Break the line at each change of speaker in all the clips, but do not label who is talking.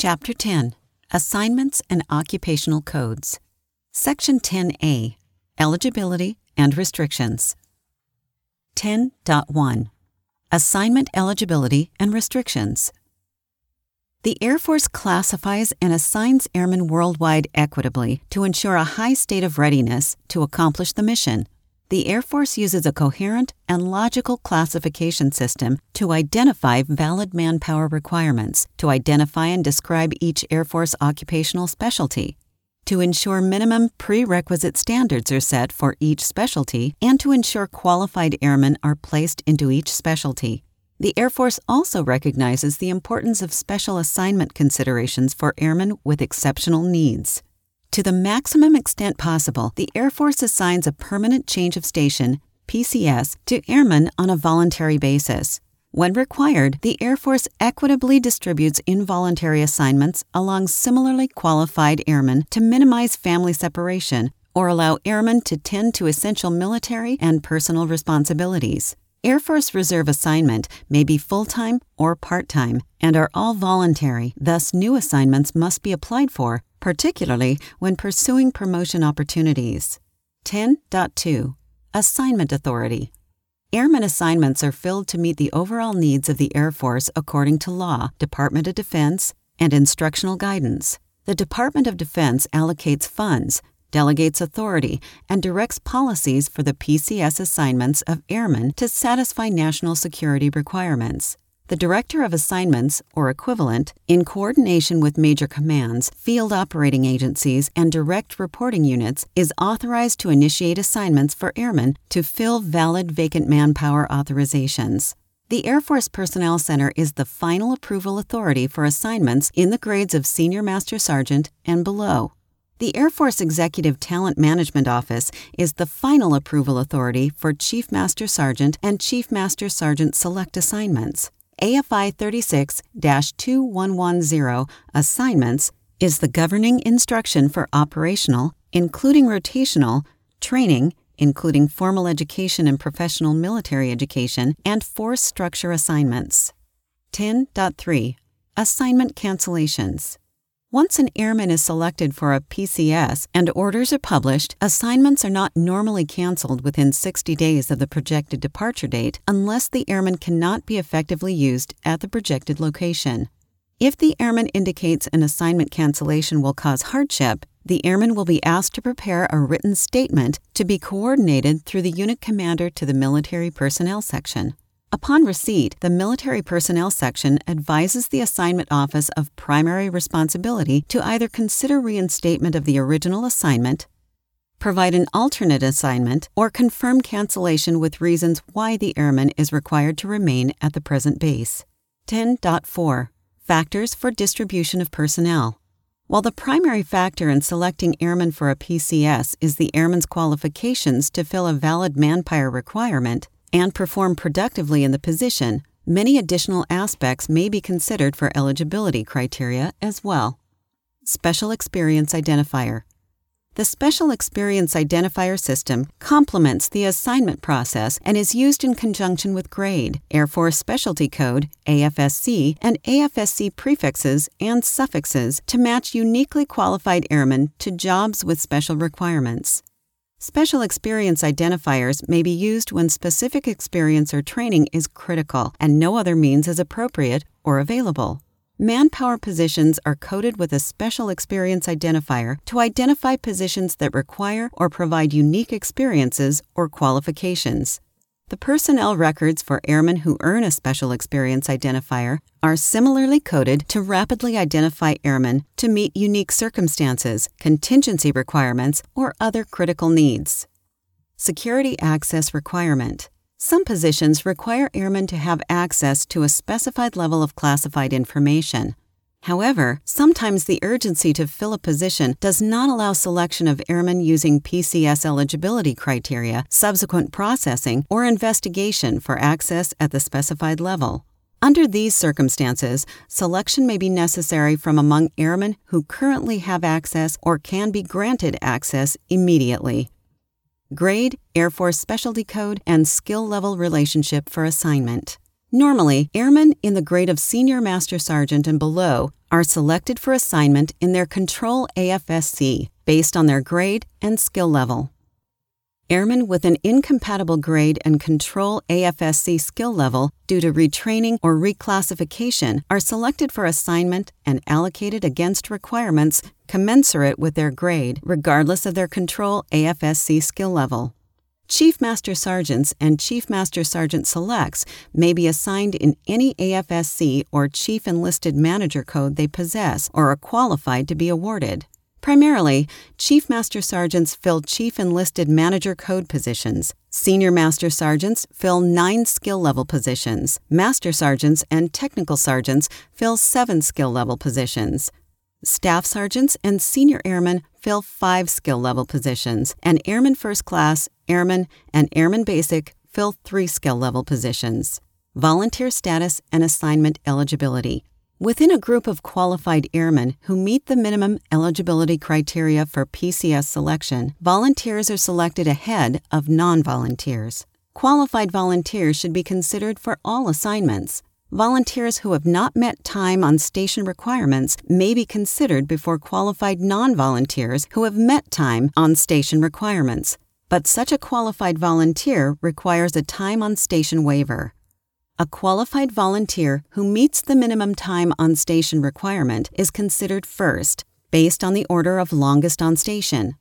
Chapter 10 Assignments and Occupational Codes. Section 10A Eligibility and Restrictions. 10.1 Assignment Eligibility and Restrictions. The Air Force classifies and assigns airmen worldwide equitably to ensure a high state of readiness to accomplish the mission. The Air Force uses a coherent and logical classification system to identify valid manpower requirements, to identify and describe each Air Force occupational specialty, to ensure minimum prerequisite standards are set for each specialty, and to ensure qualified airmen are placed into each specialty. The Air Force also recognizes the importance of special assignment considerations for airmen with exceptional needs. To the maximum extent possible, the Air Force assigns a permanent change of station, PCS, to airmen on a voluntary basis. When required, the Air Force equitably distributes involuntary assignments along similarly qualified airmen to minimize family separation or allow airmen to tend to essential military and personal responsibilities. Air Force Reserve assignment may be full time or part time and are all voluntary, thus, new assignments must be applied for, particularly when pursuing promotion opportunities. 10.2 Assignment Authority Airmen assignments are filled to meet the overall needs of the Air Force according to law, Department of Defense, and instructional guidance. The Department of Defense allocates funds, delegates authority, and directs policies for the PCS assignments of airmen to satisfy national security requirements. The Director of Assignments, or equivalent, in coordination with major commands, field operating agencies, and direct reporting units, is authorized to initiate assignments for airmen to fill valid vacant manpower authorizations. The Air Force Personnel Center is the final approval authority for assignments in the grades of Senior Master Sergeant and below. The Air Force Executive Talent Management Office is the final approval authority for Chief Master Sergeant and Chief Master Sergeant Select assignments. AFI 36 2110 assignments is the governing instruction for operational, including rotational, training, including formal education and professional military education, and force structure assignments. 10.3 Assignment cancellations. Once an airman is selected for a PCS and orders are published, assignments are not normally canceled within 60 days of the projected departure date unless the airman cannot be effectively used at the projected location. If the airman indicates an assignment cancellation will cause hardship, the airman will be asked to prepare a written statement to be coordinated through the unit commander to the military personnel section. Upon receipt, the Military Personnel Section advises the assignment office of primary responsibility to either consider reinstatement of the original assignment, provide an alternate assignment, or confirm cancellation with reasons why the airman is required to remain at the present base. 10.4 Factors for distribution of personnel. While the primary factor in selecting airmen for a PCS is the airman's qualifications to fill a valid manpower requirement, and perform productively in the position, many additional aspects may be considered for eligibility criteria as well. Special Experience Identifier The Special Experience Identifier system complements the assignment process and is used in conjunction with GRADE, Air Force Specialty Code, AFSC, and AFSC prefixes and suffixes to match uniquely qualified airmen to jobs with special requirements. Special experience identifiers may be used when specific experience or training is critical and no other means is appropriate or available. Manpower positions are coded with a special experience identifier to identify positions that require or provide unique experiences or qualifications. The personnel records for airmen who earn a special experience identifier are similarly coded to rapidly identify airmen to meet unique circumstances, contingency requirements, or other critical needs. Security Access Requirement Some positions require airmen to have access to a specified level of classified information. However, sometimes the urgency to fill a position does not allow selection of airmen using PCS eligibility criteria, subsequent processing, or investigation for access at the specified level. Under these circumstances, selection may be necessary from among airmen who currently have access or can be granted access immediately. Grade, Air Force Specialty Code, and Skill Level Relationship for Assignment. Normally, airmen in the grade of Senior Master Sergeant and below are selected for assignment in their Control AFSC based on their grade and skill level. Airmen with an incompatible grade and Control AFSC skill level due to retraining or reclassification are selected for assignment and allocated against requirements commensurate with their grade, regardless of their Control AFSC skill level. Chief Master Sergeants and Chief Master Sergeant Selects may be assigned in any AFSC or Chief Enlisted Manager code they possess or are qualified to be awarded. Primarily, Chief Master Sergeants fill Chief Enlisted Manager code positions. Senior Master Sergeants fill nine skill level positions. Master Sergeants and Technical Sergeants fill seven skill level positions. Staff sergeants and senior airmen fill five skill level positions, and Airman First Class, Airman, and Airman Basic fill three skill level positions. Volunteer status and assignment eligibility. Within a group of qualified airmen who meet the minimum eligibility criteria for PCS selection, volunteers are selected ahead of non volunteers. Qualified volunteers should be considered for all assignments. Volunteers who have not met time on station requirements may be considered before qualified non volunteers who have met time on station requirements, but such a qualified volunteer requires a time on station waiver. A qualified volunteer who meets the minimum time on station requirement is considered first, based on the order of longest on station.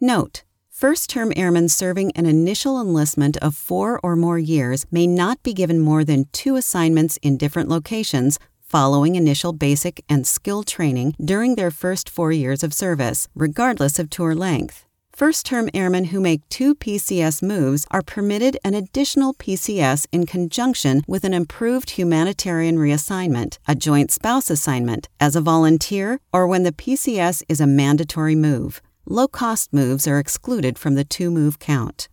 Note, First term airmen serving an initial enlistment of four or more years may not be given more than two assignments in different locations following initial basic and skill training during their first four years of service, regardless of tour length. First term airmen who make two PCS moves are permitted an additional PCS in conjunction with an improved humanitarian reassignment, a joint spouse assignment, as a volunteer, or when the PCS is a mandatory move low cost moves are excluded from the two move count.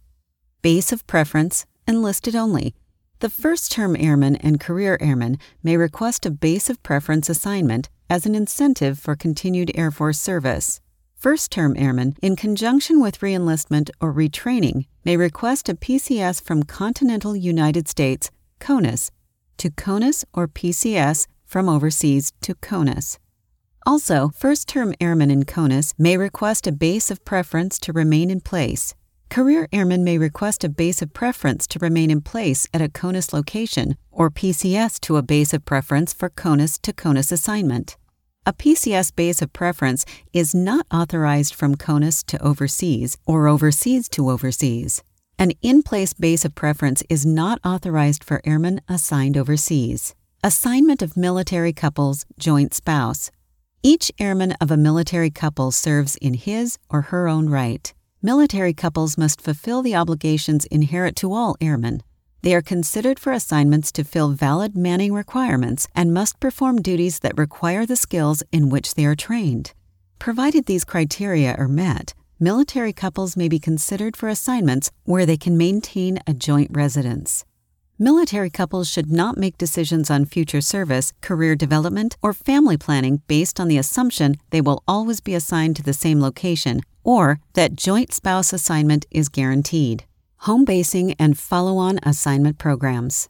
Base of preference, enlisted only. The first term airman and career airman may request a base of preference assignment as an incentive for continued Air Force service. First term airmen, in conjunction with reenlistment or retraining, may request a PCS from Continental United States, CONUS, to CONUS or PCS from overseas to CONUS. Also, first term airmen in CONUS may request a base of preference to remain in place. Career airmen may request a base of preference to remain in place at a CONUS location or PCS to a base of preference for CONUS to CONUS assignment. A PCS base of preference is not authorized from CONUS to overseas or overseas to overseas. An in place base of preference is not authorized for airmen assigned overseas. Assignment of military couples, joint spouse. Each airman of a military couple serves in his or her own right. Military couples must fulfill the obligations inherent to all airmen. They are considered for assignments to fill valid manning requirements and must perform duties that require the skills in which they are trained. Provided these criteria are met, military couples may be considered for assignments where they can maintain a joint residence. Military couples should not make decisions on future service, career development, or family planning based on the assumption they will always be assigned to the same location or that joint spouse assignment is guaranteed. Home basing and follow on assignment programs.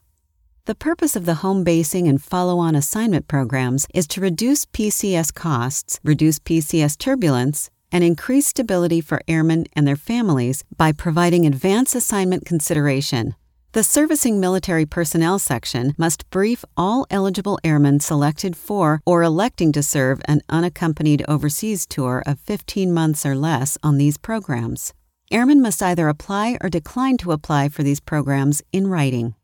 The purpose of the home basing and follow on assignment programs is to reduce PCS costs, reduce PCS turbulence, and increase stability for airmen and their families by providing advance assignment consideration, the Servicing Military Personnel section must brief all eligible airmen selected for or electing to serve an unaccompanied overseas tour of 15 months or less on these programs. Airmen must either apply or decline to apply for these programs in writing.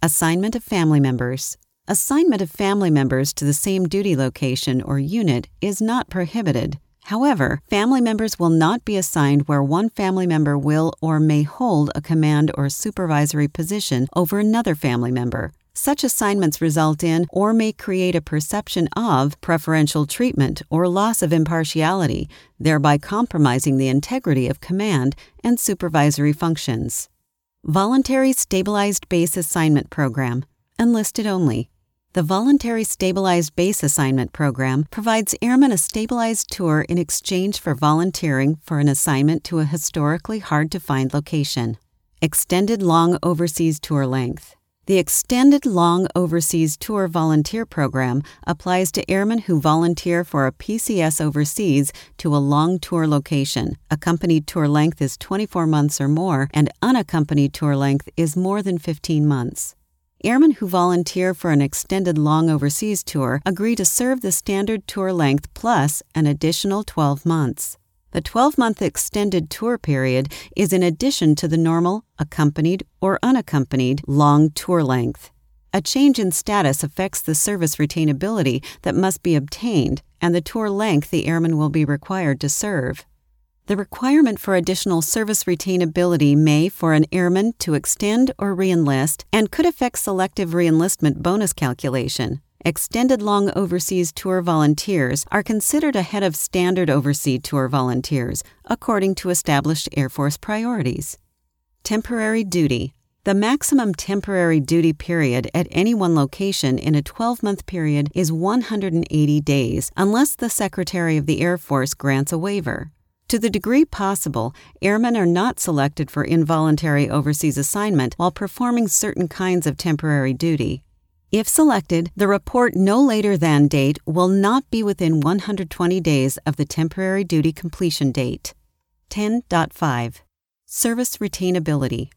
Assignment of family members. Assignment of family members to the same duty location or unit is not prohibited. However, family members will not be assigned where one family member will or may hold a command or supervisory position over another family member. Such assignments result in or may create a perception of preferential treatment or loss of impartiality, thereby compromising the integrity of command and supervisory functions. Voluntary Stabilized Base Assignment Program, enlisted only. The Voluntary Stabilized Base Assignment Program provides airmen a stabilized tour in exchange for volunteering for an assignment to a historically hard to find location. Extended long overseas tour length. The Extended Long Overseas Tour Volunteer Program applies to airmen who volunteer for a PCS overseas to a long tour location. Accompanied tour length is 24 months or more, and unaccompanied tour length is more than 15 months. Airmen who volunteer for an extended long overseas tour agree to serve the standard tour length plus an additional 12 months. The 12 month extended tour period is in addition to the normal, accompanied, or unaccompanied long tour length. A change in status affects the service retainability that must be obtained and the tour length the airman will be required to serve. The requirement for additional service retainability may, for an airman, to extend or reenlist and could affect selective reenlistment bonus calculation. Extended long overseas tour volunteers are considered ahead of standard overseas tour volunteers, according to established Air Force priorities. Temporary duty. The maximum temporary duty period at any one location in a 12 month period is 180 days, unless the Secretary of the Air Force grants a waiver. To the degree possible, airmen are not selected for involuntary overseas assignment while performing certain kinds of temporary duty. If selected, the report no later than date will not be within 120 days of the temporary duty completion date. 10.5 Service Retainability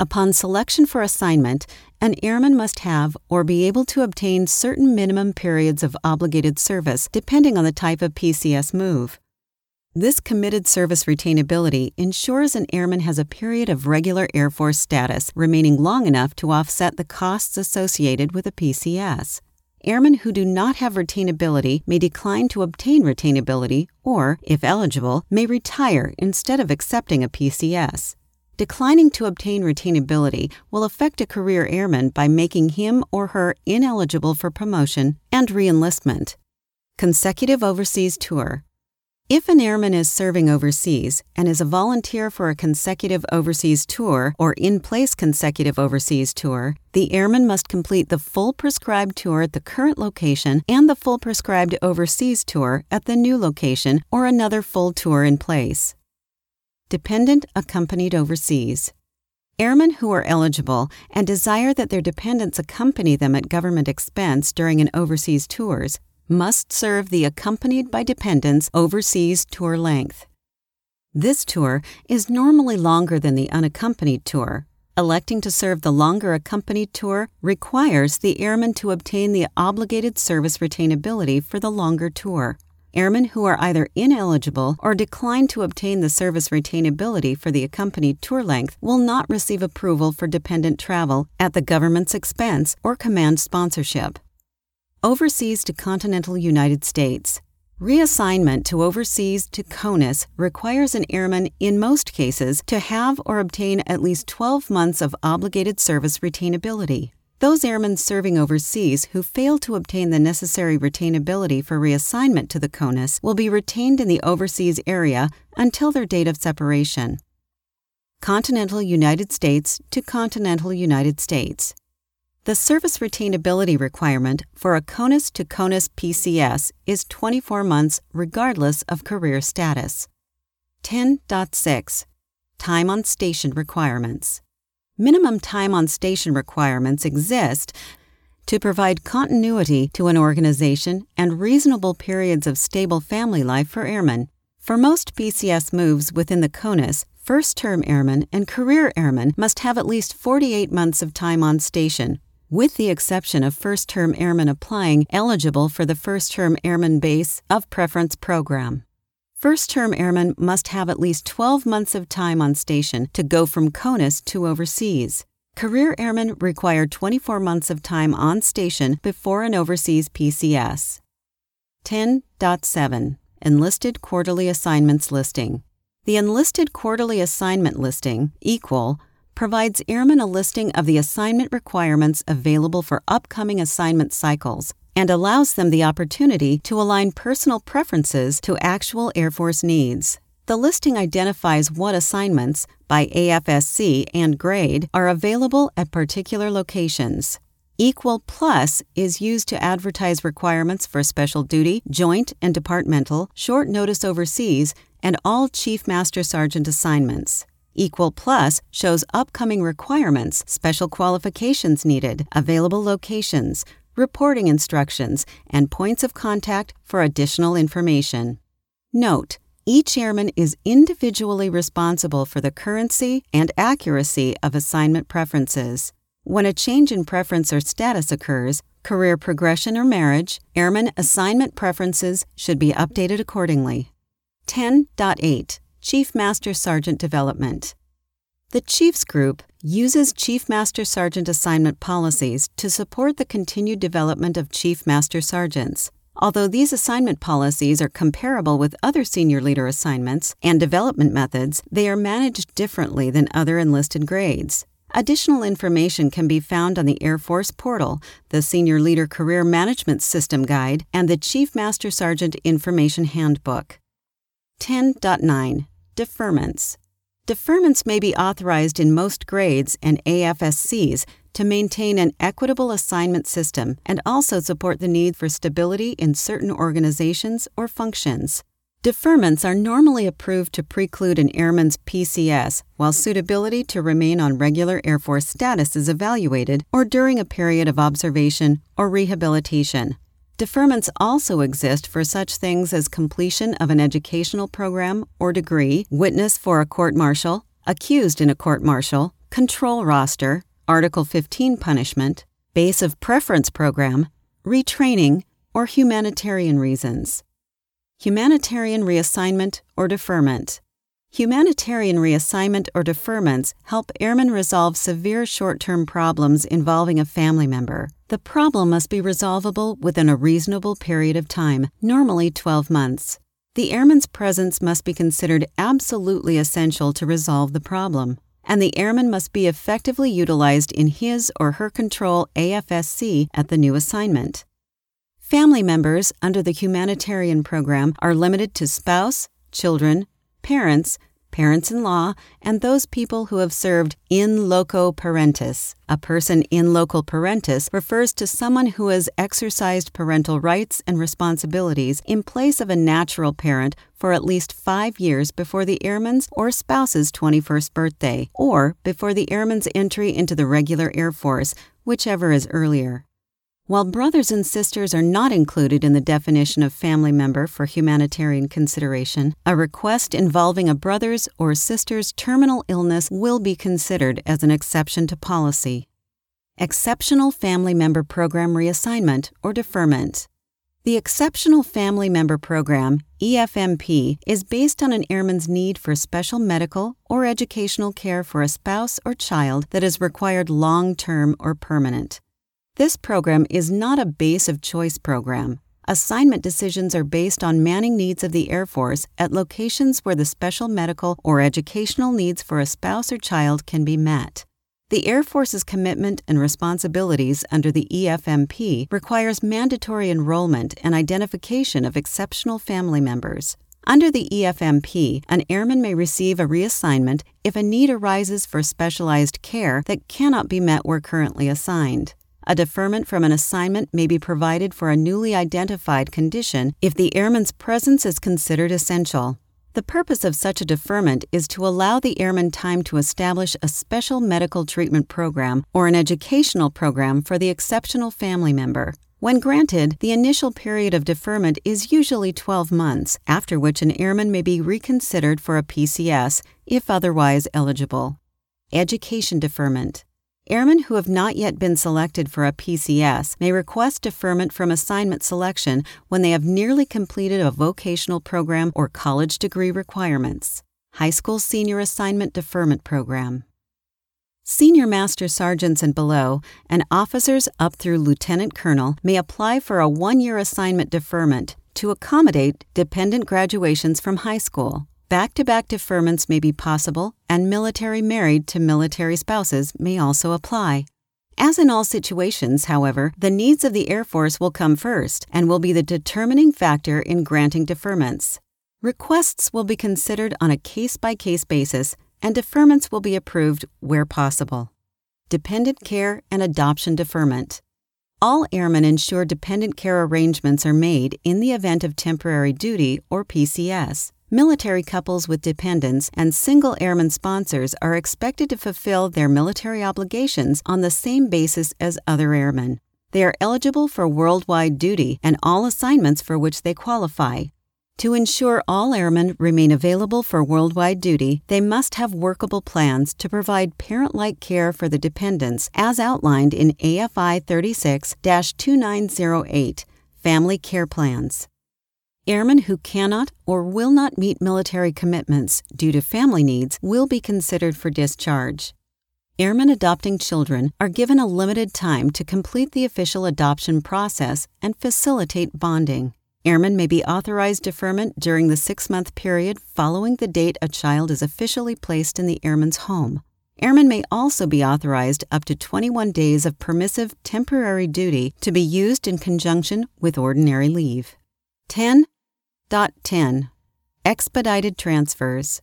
Upon selection for assignment, an airman must have or be able to obtain certain minimum periods of obligated service depending on the type of PCS move. This committed service retainability ensures an airman has a period of regular Air Force status remaining long enough to offset the costs associated with a PCS. Airmen who do not have retainability may decline to obtain retainability or, if eligible, may retire instead of accepting a PCS. Declining to obtain retainability will affect a career airman by making him or her ineligible for promotion and reenlistment. Consecutive Overseas Tour if an airman is serving overseas and is a volunteer for a consecutive overseas tour or in place consecutive overseas tour, the airman must complete the full prescribed tour at the current location and the full prescribed overseas tour at the new location or another full tour in place. Dependent accompanied overseas. Airmen who are eligible and desire that their dependents accompany them at government expense during an overseas tours must serve the accompanied by dependents overseas tour length. This tour is normally longer than the unaccompanied tour. Electing to serve the longer accompanied tour requires the airman to obtain the obligated service retainability for the longer tour. Airmen who are either ineligible or decline to obtain the service retainability for the accompanied tour length will not receive approval for dependent travel at the government's expense or command sponsorship overseas to continental United States. Reassignment to overseas to CONUS requires an airman, in most cases, to have or obtain at least 12 months of obligated service retainability. Those airmen serving overseas who fail to obtain the necessary retainability for reassignment to the CONUS will be retained in the overseas area until their date of separation. Continental United States to Continental United States. The service retainability requirement for a CONUS to CONUS PCS is 24 months regardless of career status. 10.6 Time on Station Requirements Minimum time on station requirements exist to provide continuity to an organization and reasonable periods of stable family life for airmen. For most PCS moves within the CONUS, first term airmen and career airmen must have at least 48 months of time on station with the exception of first term airmen applying eligible for the first term airman base of preference program. First term airmen must have at least 12 months of time on station to go from CONUS to overseas. Career airmen require 24 months of time on station before an overseas PCS. 10.7 Enlisted Quarterly Assignments Listing The Enlisted Quarterly Assignment Listing, equal, provides airmen a listing of the assignment requirements available for upcoming assignment cycles and allows them the opportunity to align personal preferences to actual Air Force needs. The listing identifies what assignments, by AFSC and grade, are available at particular locations. Equal Plus is used to advertise requirements for special duty, joint and departmental, short notice overseas, and all Chief Master Sergeant assignments. Equal Plus shows upcoming requirements, special qualifications needed, available locations, reporting instructions, and points of contact for additional information. Note, each airman is individually responsible for the currency and accuracy of assignment preferences. When a change in preference or status occurs, career progression or marriage, airman assignment preferences should be updated accordingly. 10.8 Chief Master Sergeant Development The Chiefs Group uses Chief Master Sergeant assignment policies to support the continued development of Chief Master Sergeants. Although these assignment policies are comparable with other senior leader assignments and development methods, they are managed differently than other enlisted grades. Additional information can be found on the Air Force portal, the Senior Leader Career Management System Guide, and the Chief Master Sergeant Information Handbook. 10.9 Deferments. Deferments may be authorized in most grades and AFSCs to maintain an equitable assignment system and also support the need for stability in certain organizations or functions. Deferments are normally approved to preclude an airman's PCS while suitability to remain on regular Air Force status is evaluated or during a period of observation or rehabilitation. Deferments also exist for such things as completion of an educational program or degree, witness for a court martial, accused in a court martial, control roster, Article 15 punishment, base of preference program, retraining, or humanitarian reasons. Humanitarian reassignment or deferment. Humanitarian reassignment or deferments help airmen resolve severe short term problems involving a family member. The problem must be resolvable within a reasonable period of time, normally 12 months. The airman's presence must be considered absolutely essential to resolve the problem, and the airman must be effectively utilized in his or her control AFSC at the new assignment. Family members under the humanitarian program are limited to spouse, children, parents, parents in law, and those people who have served in loco parentis. A person in loco parentis refers to someone who has exercised parental rights and responsibilities in place of a natural parent for at least five years before the airman's or spouse's 21st birthday, or before the airman's entry into the regular Air Force, whichever is earlier. While brothers and sisters are not included in the definition of family member for humanitarian consideration, a request involving a brother's or sister's terminal illness will be considered as an exception to policy. Exceptional Family Member Program Reassignment or Deferment. The Exceptional Family Member Program, EFMP, is based on an airman's need for special medical or educational care for a spouse or child that is required long term or permanent. This program is not a base of choice program. Assignment decisions are based on manning needs of the Air Force at locations where the special medical or educational needs for a spouse or child can be met. The Air Force's commitment and responsibilities under the EFMP requires mandatory enrollment and identification of exceptional family members. Under the EFMP, an airman may receive a reassignment if a need arises for specialized care that cannot be met where currently assigned. A deferment from an assignment may be provided for a newly identified condition if the airman's presence is considered essential. The purpose of such a deferment is to allow the airman time to establish a special medical treatment program or an educational program for the exceptional family member. When granted, the initial period of deferment is usually 12 months, after which an airman may be reconsidered for a PCS if otherwise eligible. Education deferment. Airmen who have not yet been selected for a PCS may request deferment from assignment selection when they have nearly completed a vocational program or college degree requirements. High School Senior Assignment Deferment Program. Senior Master Sergeants and below, and officers up through Lieutenant Colonel may apply for a one year assignment deferment to accommodate dependent graduations from high school. Back to back deferments may be possible, and military married to military spouses may also apply. As in all situations, however, the needs of the Air Force will come first and will be the determining factor in granting deferments. Requests will be considered on a case by case basis, and deferments will be approved where possible. Dependent care and adoption deferment. All airmen ensure dependent care arrangements are made in the event of temporary duty or PCS. Military couples with dependents and single airman sponsors are expected to fulfill their military obligations on the same basis as other airmen. They are eligible for worldwide duty and all assignments for which they qualify. To ensure all airmen remain available for worldwide duty, they must have workable plans to provide parent like care for the dependents as outlined in AFI 36 2908 Family Care Plans. Airmen who cannot or will not meet military commitments due to family needs will be considered for discharge. Airmen adopting children are given a limited time to complete the official adoption process and facilitate bonding. Airmen may be authorized deferment during the six month period following the date a child is officially placed in the airman's home. Airmen may also be authorized up to 21 days of permissive temporary duty to be used in conjunction with ordinary leave. 10.10 Expedited Transfers.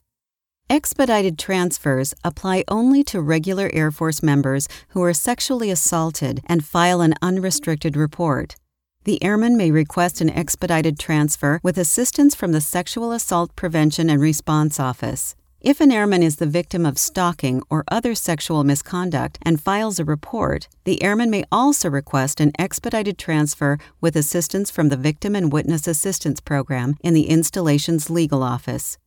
Expedited transfers apply only to regular Air Force members who are sexually assaulted and file an unrestricted report. The airman may request an expedited transfer with assistance from the Sexual Assault Prevention and Response Office. If an airman is the victim of stalking or other sexual misconduct and files a report, the airman may also request an expedited transfer with assistance from the Victim and Witness Assistance Program in the installation's legal office.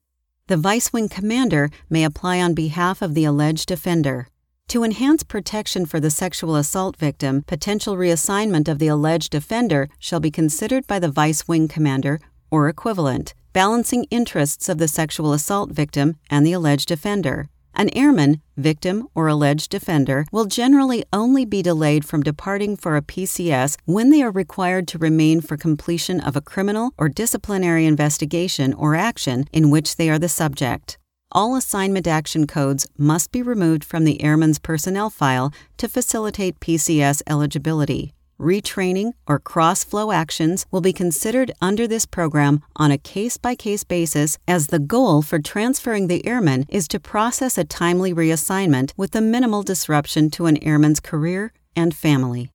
The Vice Wing Commander may apply on behalf of the alleged offender. To enhance protection for the sexual assault victim, potential reassignment of the alleged offender shall be considered by the vice wing commander or equivalent, balancing interests of the sexual assault victim and the alleged offender. An airman, victim, or alleged offender will generally only be delayed from departing for a PCS when they are required to remain for completion of a criminal or disciplinary investigation or action in which they are the subject all assignment action codes must be removed from the airman's personnel file to facilitate PCS eligibility. Retraining or cross flow actions will be considered under this program on a case by case basis, as the goal for transferring the airman is to process a timely reassignment with the minimal disruption to an airman's career and family.